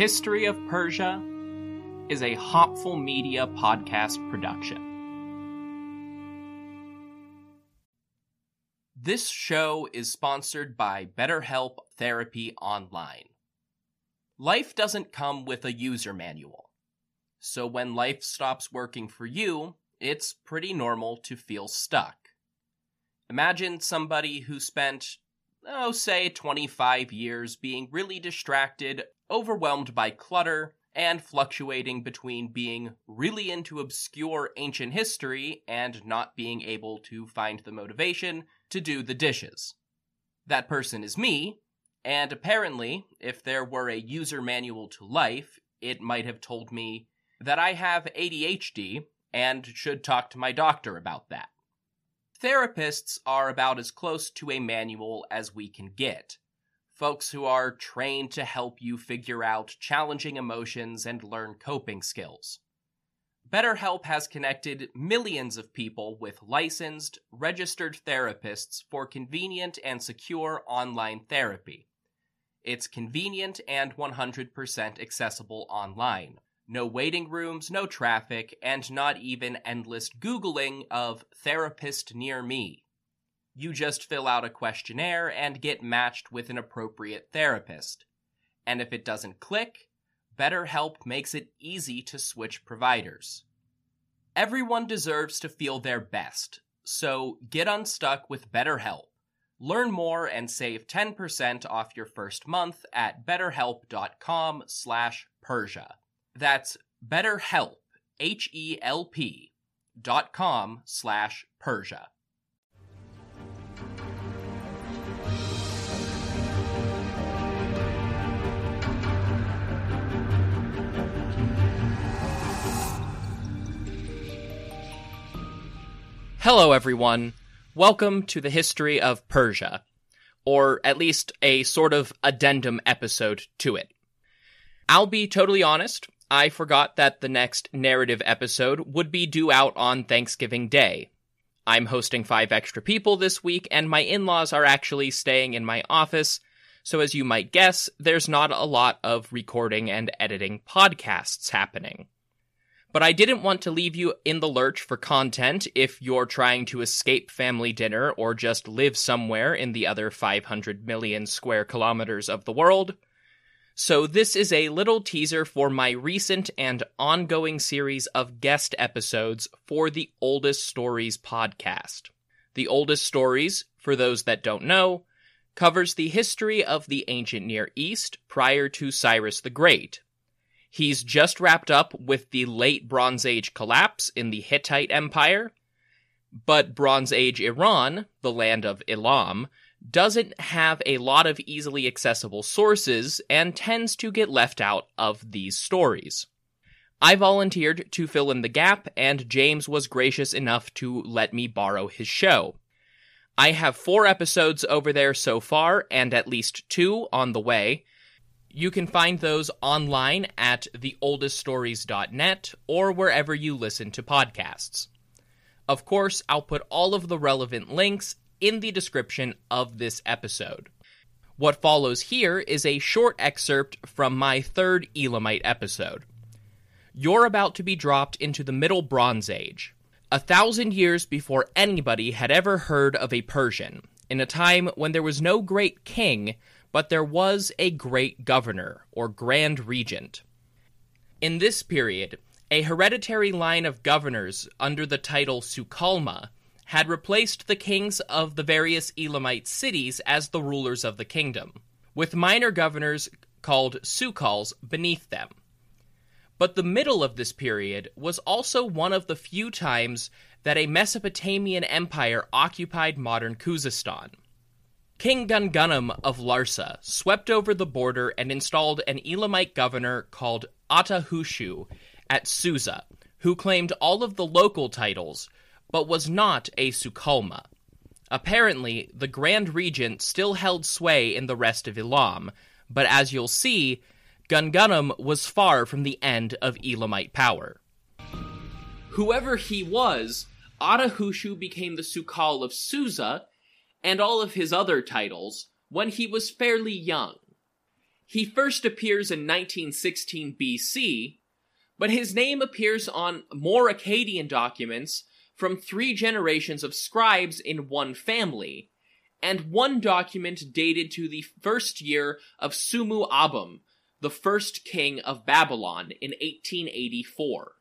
History of Persia is a Hopful Media podcast production. This show is sponsored by BetterHelp Therapy Online. Life doesn't come with a user manual. So when life stops working for you, it's pretty normal to feel stuck. Imagine somebody who spent, oh, say 25 years being really distracted, overwhelmed by clutter, and fluctuating between being really into obscure ancient history and not being able to find the motivation to do the dishes. That person is me, and apparently, if there were a user manual to life, it might have told me that I have ADHD and should talk to my doctor about that. Therapists are about as close to a manual as we can get. Folks who are trained to help you figure out challenging emotions and learn coping skills. BetterHelp has connected millions of people with licensed, registered therapists for convenient and secure online therapy. It's convenient and 100% accessible online. No waiting rooms, no traffic, and not even endless Googling of therapist near me. You just fill out a questionnaire and get matched with an appropriate therapist. And if it doesn't click, BetterHelp makes it easy to switch providers. Everyone deserves to feel their best, so get unstuck with BetterHelp. Learn more and save 10% off your first month at betterhelp.com slash Persia. That's BetterHelp, H-E-L-P dot com slash Persia. Hello, everyone. Welcome to the history of Persia, or at least a sort of addendum episode to it. I'll be totally honest, I forgot that the next narrative episode would be due out on Thanksgiving Day. I'm hosting five extra people this week, and my in laws are actually staying in my office, so as you might guess, there's not a lot of recording and editing podcasts happening. But I didn't want to leave you in the lurch for content if you're trying to escape family dinner or just live somewhere in the other 500 million square kilometers of the world. So, this is a little teaser for my recent and ongoing series of guest episodes for the Oldest Stories podcast. The Oldest Stories, for those that don't know, covers the history of the ancient Near East prior to Cyrus the Great. He's just wrapped up with the late Bronze Age collapse in the Hittite Empire, but Bronze Age Iran, the land of Elam, doesn't have a lot of easily accessible sources and tends to get left out of these stories. I volunteered to fill in the gap, and James was gracious enough to let me borrow his show. I have four episodes over there so far, and at least two on the way. You can find those online at theoldeststories.net or wherever you listen to podcasts. Of course, I'll put all of the relevant links in the description of this episode. What follows here is a short excerpt from my third Elamite episode. You're about to be dropped into the Middle Bronze Age, a thousand years before anybody had ever heard of a Persian, in a time when there was no great king, but there was a great governor, or grand regent. In this period, a hereditary line of governors under the title Sukalma had replaced the kings of the various Elamite cities as the rulers of the kingdom, with minor governors called Sukals beneath them. But the middle of this period was also one of the few times that a Mesopotamian empire occupied modern Khuzestan. King Gungunum of Larsa swept over the border and installed an Elamite governor called Atahushu at Susa, who claimed all of the local titles, but was not a Sukalma. Apparently, the Grand Regent still held sway in the rest of Elam, but as you'll see, Gungunum was far from the end of Elamite power. Whoever he was, Atahushu became the Sukal of Susa and all of his other titles when he was fairly young. He first appears in 1916 BC, but his name appears on more Akkadian documents from three generations of scribes in one family, and one document dated to the first year of Sumu Abum, the first king of Babylon in 1884.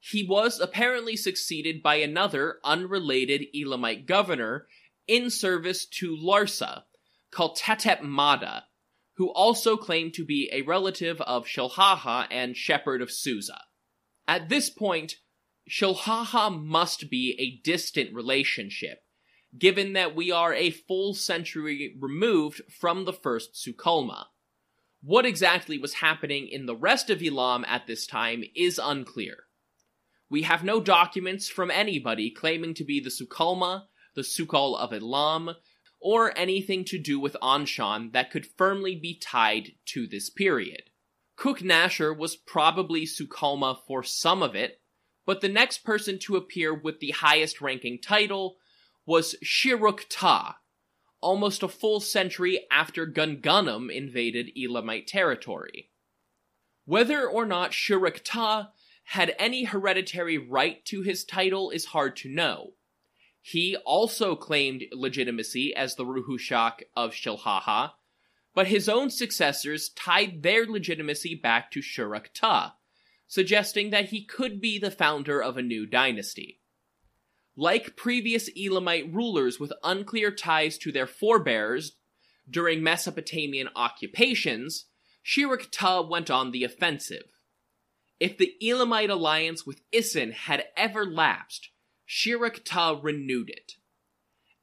He was apparently succeeded by another unrelated Elamite governor in service to Larsa, called Tetep Mada, who also claimed to be a relative of Shilhaha and shepherd of Susa. At this point, Shilhaha must be a distant relationship, given that we are a full century removed from the first Sukalma. What exactly was happening in the rest of Elam at this time is unclear. We have no documents from anybody claiming to be the Sukalma, the Sukal of Elam, or anything to do with Anshan that could firmly be tied to this period. Kuk Nashur was probably Sukalma for some of it, but the next person to appear with the highest ranking title was Shiruk Ta, almost a full century after Gungunum invaded Elamite territory. Whether or not Shiruk Ta had any hereditary right to his title is hard to know. He also claimed legitimacy as the Ruhushak of Shilhaha, but his own successors tied their legitimacy back to Shiruk Ta, suggesting that he could be the founder of a new dynasty. Like previous Elamite rulers with unclear ties to their forebears during Mesopotamian occupations, Shiruk Ta went on the offensive. If the Elamite alliance with Isin had ever lapsed, Shiruk Ta renewed it.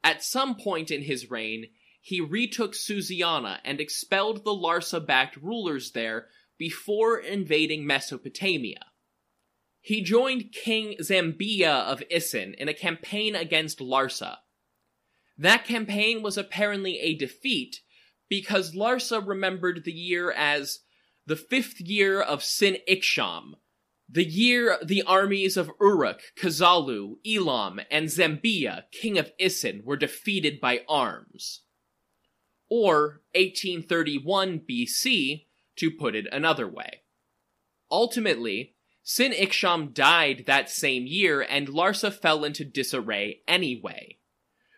At some point in his reign, he retook Susiana and expelled the Larsa backed rulers there before invading Mesopotamia. He joined King Zambiya of Isin in a campaign against Larsa. That campaign was apparently a defeat because Larsa remembered the year as the fifth year of Sin Iksham, the year the armies of Uruk, Kazalu, Elam, and Zambiya, king of Isin, were defeated by arms. Or 1831 BC, to put it another way. Ultimately, Sin Iksham died that same year, and Larsa fell into disarray anyway.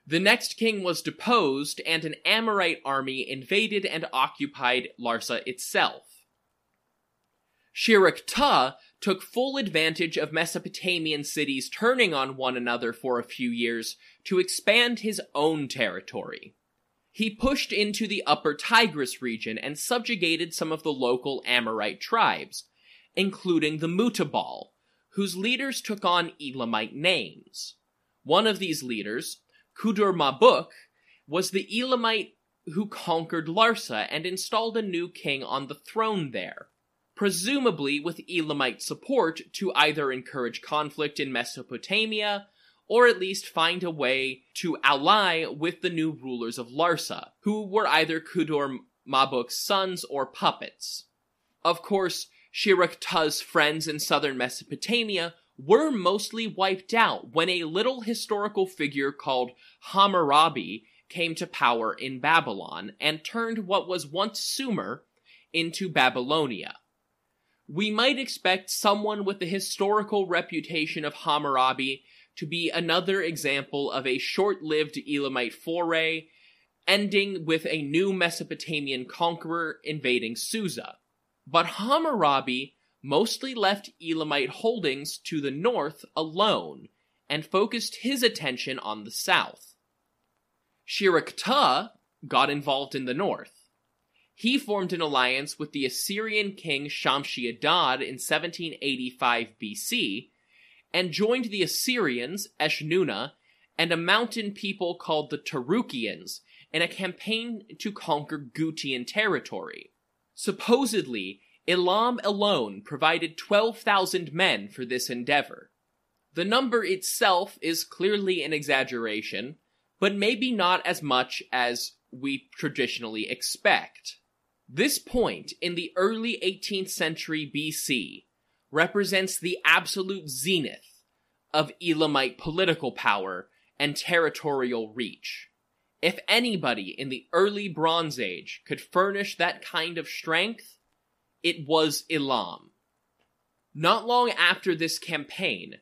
The next king was deposed, and an Amorite army invaded and occupied Larsa itself. Shiruk Ta took full advantage of Mesopotamian cities turning on one another for a few years to expand his own territory. He pushed into the upper Tigris region and subjugated some of the local Amorite tribes, including the Mutabal, whose leaders took on Elamite names. One of these leaders, Kudur Mabuk, was the Elamite who conquered Larsa and installed a new king on the throne there, presumably with Elamite support to either encourage conflict in Mesopotamia or at least find a way to ally with the new rulers of Larsa, who were either Kudur Mabuk's sons or puppets. Of course, Shirakta's friends in southern Mesopotamia were mostly wiped out when a little historical figure called Hammurabi came to power in Babylon and turned what was once Sumer into Babylonia. We might expect someone with the historical reputation of Hammurabi to be another example of a short lived Elamite foray, ending with a new Mesopotamian conqueror invading Susa. But Hammurabi mostly left Elamite holdings to the north alone and focused his attention on the south. Shirakta got involved in the north. He formed an alliance with the Assyrian king Shamshi Adad in 1785 BC and joined the Assyrians, Eshnunna, and a mountain people called the Tarukians in a campaign to conquer Gutian territory. Supposedly, Elam alone provided 12,000 men for this endeavor. The number itself is clearly an exaggeration, but maybe not as much as we traditionally expect. This point in the early 18th century BC represents the absolute zenith of Elamite political power and territorial reach. If anybody in the early Bronze Age could furnish that kind of strength, it was Elam. Not long after this campaign,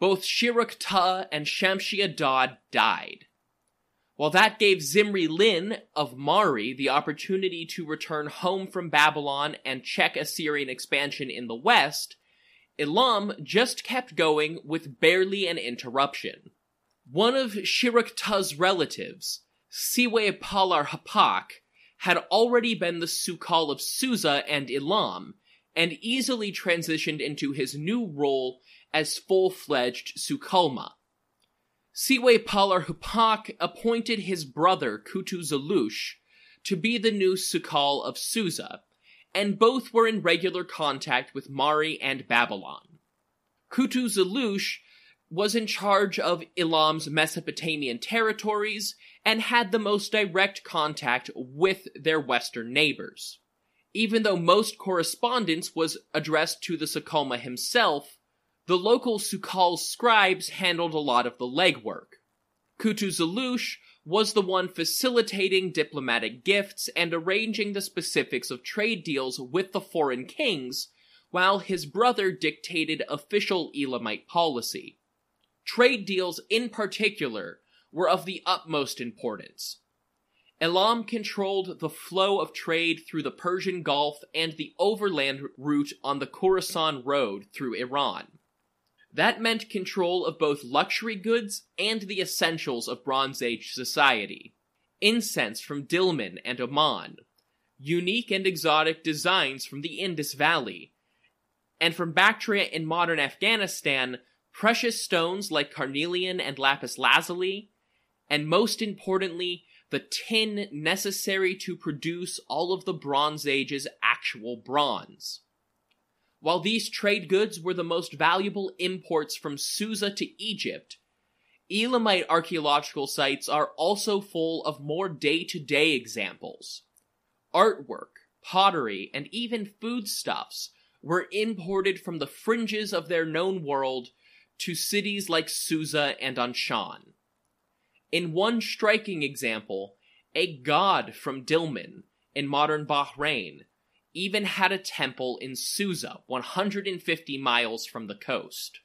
both Shirakta and Shamshi Adad died. While that gave Zimri Lim of Mari the opportunity to return home from Babylon and check Assyrian expansion in the west, Elam just kept going with barely an interruption. One of Shirakta's relatives, Siwe Palar Hapak, had already been the Sukal of Susa and Elam, and easily transitioned into his new role as full-fledged Sukalma. Siwe Palar Hapak appointed his brother Kutu Zalush to be the new Sukal of Susa, and both were in regular contact with Mari and Babylon. Kutu Zalush was in charge of Elam's Mesopotamian territories and had the most direct contact with their western neighbors. Even though most correspondence was addressed to the Sukalma himself, the local Sukal scribes handled a lot of the legwork. Kutu Zalush was the one facilitating diplomatic gifts and arranging the specifics of trade deals with the foreign kings, while his brother dictated official Elamite policy. Trade deals in particular were of the utmost importance. Elam controlled the flow of trade through the Persian Gulf and the overland route on the Khorasan Road through Iran. That meant control of both luxury goods and the essentials of Bronze Age society. Incense from Dilmun and Oman, unique and exotic designs from the Indus Valley, and from Bactria in modern Afghanistan, precious stones like carnelian and lapis lazuli, and most importantly, the tin necessary to produce all of the Bronze Age's actual bronze. While these trade goods were the most valuable imports from Susa to Egypt, Elamite archaeological sites are also full of more day to day examples. Artwork, pottery, and even foodstuffs were imported from the fringes of their known world to cities like Susa and Anshan. In one striking example, a god from Dilmun in modern Bahrain even had a temple in Susa, 150 miles from the coast.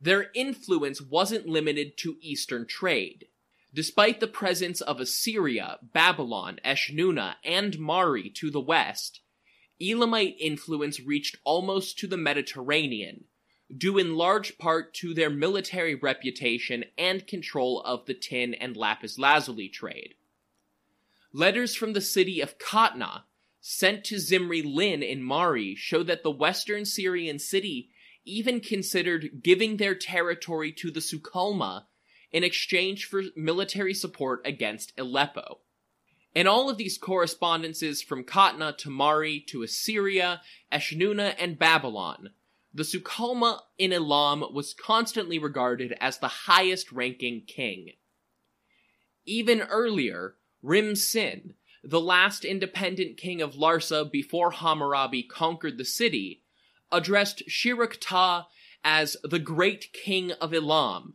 Their influence wasn't limited to eastern trade. Despite the presence of Assyria, Babylon, Eshnunna, and Mari to the west, Elamite influence reached almost to the Mediterranean, due in large part to their military reputation and control of the tin and lapis lazuli trade. Letters from the city of Qatna sent to Zimri Lim in Mari show that the western Syrian city even considered giving their territory to the Sukalma in exchange for military support against Aleppo. In all of these correspondences from Qatna to Mari to Assyria, Eshnunna, and Babylon, the Sukalma in Elam was constantly regarded as the highest ranking king. Even earlier, Rim Sin, the last independent king of Larsa before Hammurabi conquered the city, addressed Shirak as the great king of Elam,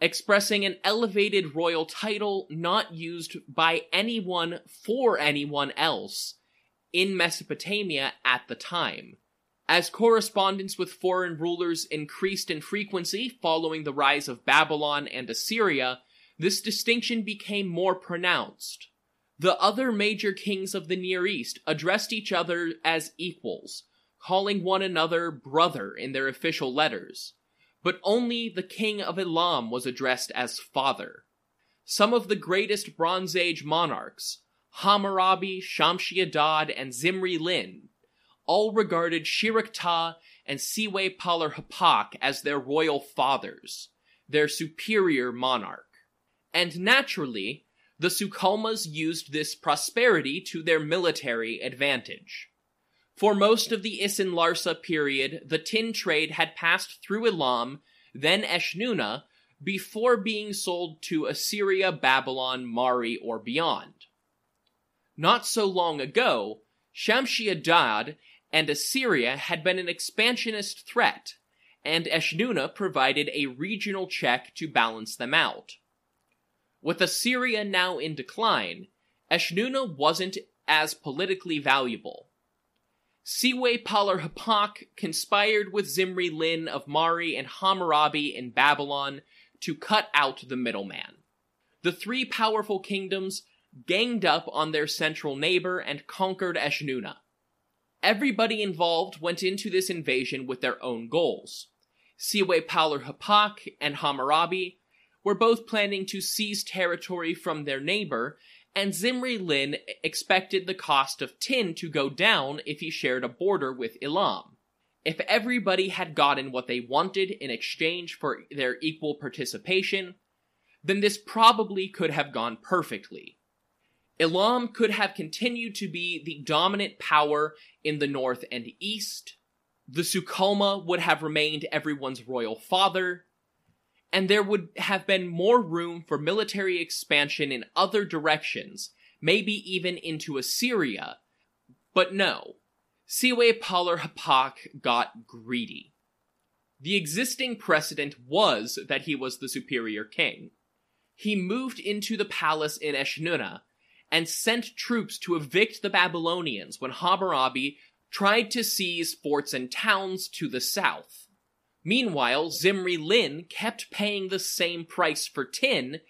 expressing an elevated royal title not used by anyone for anyone else in Mesopotamia at the time. As correspondence with foreign rulers increased in frequency following the rise of Babylon and Assyria, this distinction became more pronounced. The other major kings of the Near East addressed each other as equals, calling one another brother in their official letters, but only the king of Elam was addressed as father. Some of the greatest Bronze Age monarchs, Hammurabi, Shamshi-Adad, and Zimri-Lim, all regarded Shirak-Ta and Siwe-Palar-Hapak as their royal fathers, their superior monarch. And naturally, the Sukalmas used this prosperity to their military advantage. For most of the Isin Larsa period, the tin trade had passed through Elam, then Eshnunna, before being sold to Assyria, Babylon, Mari, or beyond. Not so long ago, Shamshi-Adad and Assyria had been an expansionist threat, and Eshnunna provided a regional check to balance them out. With Assyria now in decline, Eshnunna wasn't as politically valuable. Siwe-Palar-Hapak conspired with Zimri Lim of Mari and Hammurabi in Babylon to cut out the middleman. The three powerful kingdoms ganged up on their central neighbor and conquered Eshnunna. Everybody involved went into this invasion with their own goals. Siwe-Palar-Hapak and Hammurabi were both planning to seize territory from their neighbor, and Zimri Lim expected the cost of tin to go down if he shared a border with Elam. If everybody had gotten what they wanted in exchange for their equal participation, then this probably could have gone perfectly. Elam could have continued to be the dominant power in the north and east, the Sukalma would have remained everyone's royal father, and there would have been more room for military expansion in other directions, maybe even into Assyria. But no, Siwe-Palar-Hapak got greedy. The existing precedent was that he was the superior king. He moved into the palace in Eshnunna and sent troops to evict the Babylonians when Hammurabi tried to seize forts and towns to the south. Meanwhile, Zimri Lim kept paying the same price for tin,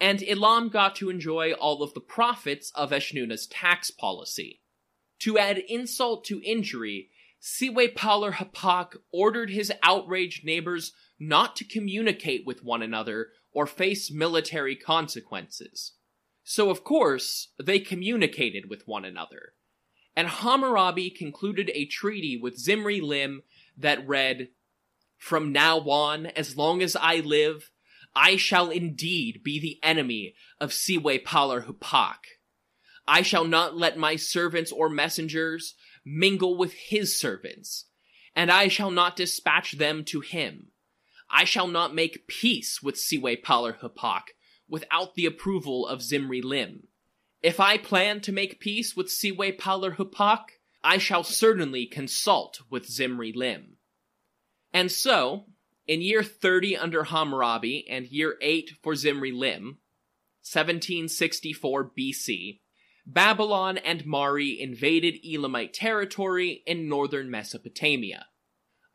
and Elam got to enjoy all of the profits of Eshnunna's tax policy. To add insult to injury, Siwe-Palar-Hapak ordered his outraged neighbors not to communicate with one another or face military consequences. So of course, they communicated with one another. And Hammurabi concluded a treaty with Zimri Lim that read, from now on, as long as I live, I shall indeed be the enemy of Siwe-Palar-Hapak. I shall not let my servants or messengers mingle with his servants, and I shall not dispatch them to him. I shall not make peace with Siwe-Palar-Hapak without the approval of Zimri Lim. If I plan to make peace with Siwe-Palar-Hapak, I shall certainly consult with Zimri Lim. And so, in year 30 under Hammurabi and year 8 for Zimri Lim, 1764 BC, Babylon and Mari invaded Elamite territory in northern Mesopotamia.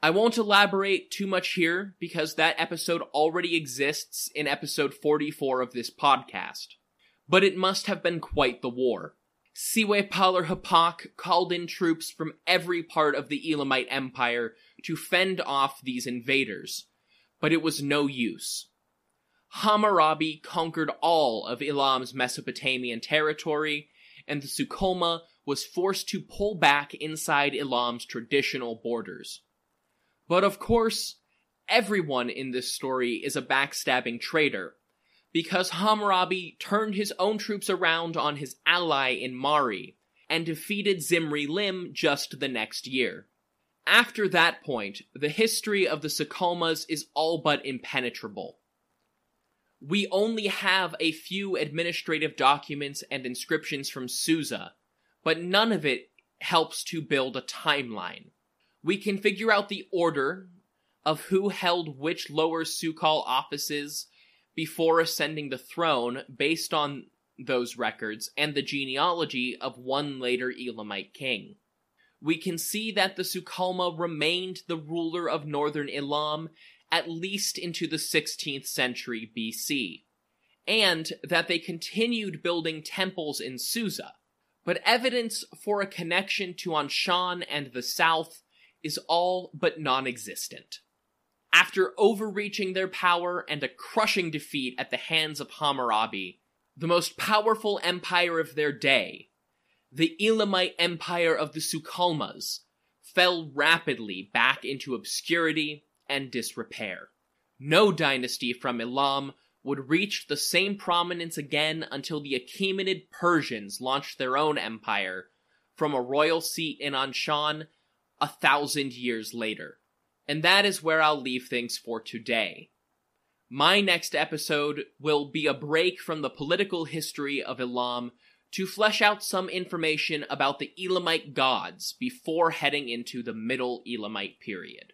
I won't elaborate too much here because that episode already exists in episode 44 of this podcast. But it must have been quite the war. Siwe-Palar-Hapak called in troops from every part of the Elamite Empire to fend off these invaders, but it was no use. Hammurabi conquered all of Elam's Mesopotamian territory, and the Sukalma was forced to pull back inside Elam's traditional borders. But of course, everyone in this story is a backstabbing traitor, because Hammurabi turned his own troops around on his ally in Mari and defeated Zimri Lim just the next year. After that point, the history of the Sukalmas is all but impenetrable. We only have a few administrative documents and inscriptions from Susa, but none of it helps to build a timeline. We can figure out the order of who held which lower Sukal offices before ascending the throne based on those records and the genealogy of one later Elamite king. We can see that the Sukalma remained the ruler of northern Elam at least into the 16th century BC, and that they continued building temples in Susa. But evidence for a connection to Anshan and the south is all but non existent. After overreaching their power and a crushing defeat at the hands of Hammurabi, the most powerful empire of their day, the Elamite empire of the Sukalmas, fell rapidly back into obscurity and disrepair. No dynasty from Elam would reach the same prominence again until the Achaemenid Persians launched their own empire from a royal seat in Anshan a thousand years later. And that is where I'll leave things for today. My next episode will be a break from the political history of Elam to flesh out some information about the Elamite gods before heading into the Middle Elamite period.